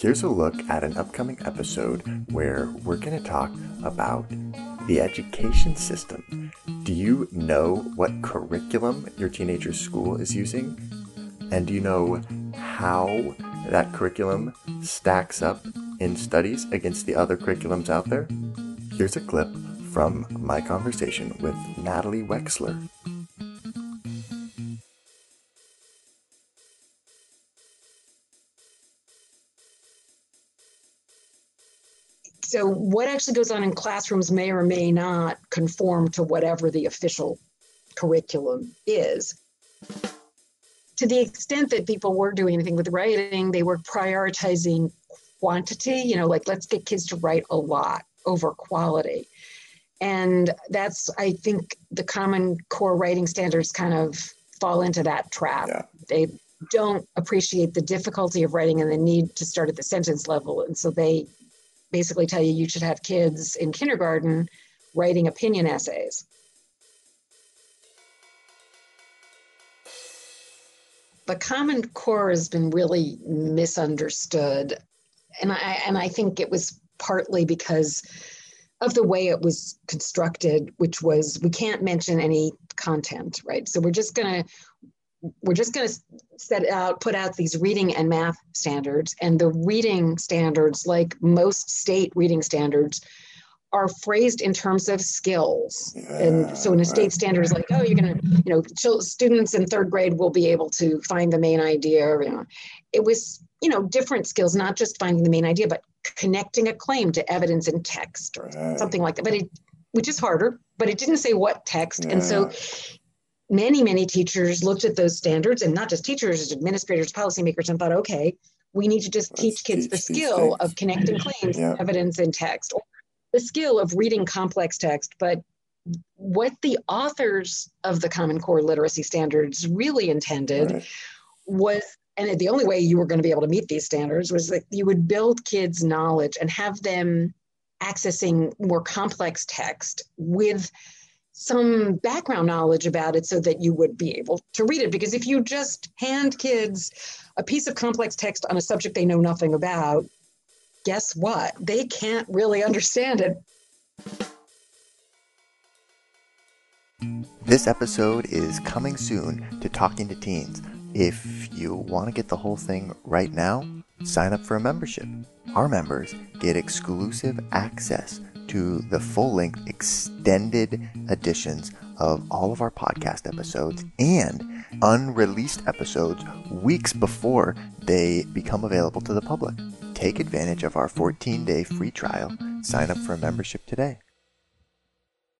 Here's a look at an upcoming episode where we're going to talk about the education system. Do you know what curriculum your teenager's school is using? And do you know how that curriculum stacks up in studies against the other curriculums out there? Here's a clip from my conversation with Natalie Wexler. So, what actually goes on in classrooms may or may not conform to whatever the official curriculum is. To the extent that people were doing anything with writing, they were prioritizing quantity, you know, like let's get kids to write a lot over quality. And that's, I think, the Common Core writing standards kind of fall into that trap. Yeah. They don't appreciate the difficulty of writing and the need to start at the sentence level. And so they basically tell you you should have kids in kindergarten writing opinion essays. The Common Core has been really misunderstood. And I, and I think it was partly because of the way it was constructed, which was we can't mention any content, right? So we're just going to we're just going to set out put out these reading and math standards and the reading standards like most state reading standards are phrased in terms of skills yeah, and so in a state right. standard is like oh you're going to you know students in third grade will be able to find the main idea you know it was you know different skills not just finding the main idea but connecting a claim to evidence in text or right. something like that but it which is harder but it didn't say what text yeah. and so many, many teachers looked at those standards and not just teachers, administrators, policymakers, and thought, okay, we need to just Let's teach kids teach the skill of connecting claims, yeah. evidence, and text, or the skill of reading complex text. But what the authors of the Common Core literacy standards really intended right. was and the only way you were going to be able to meet these standards was that you would build kids knowledge and have them accessing more complex text with some background knowledge about it so that you would be able to read it. Because if you just hand kids a piece of complex text on a subject they know nothing about, guess what? They can't really understand it. This episode is coming soon to Talking to Teens. If you want to get the whole thing right now, sign up for a membership. Our members get exclusive access to the full length extended editions of all of our podcast episodes and unreleased episodes weeks before they become available to the public. Take advantage of our 14 day free trial. Sign up for a membership today.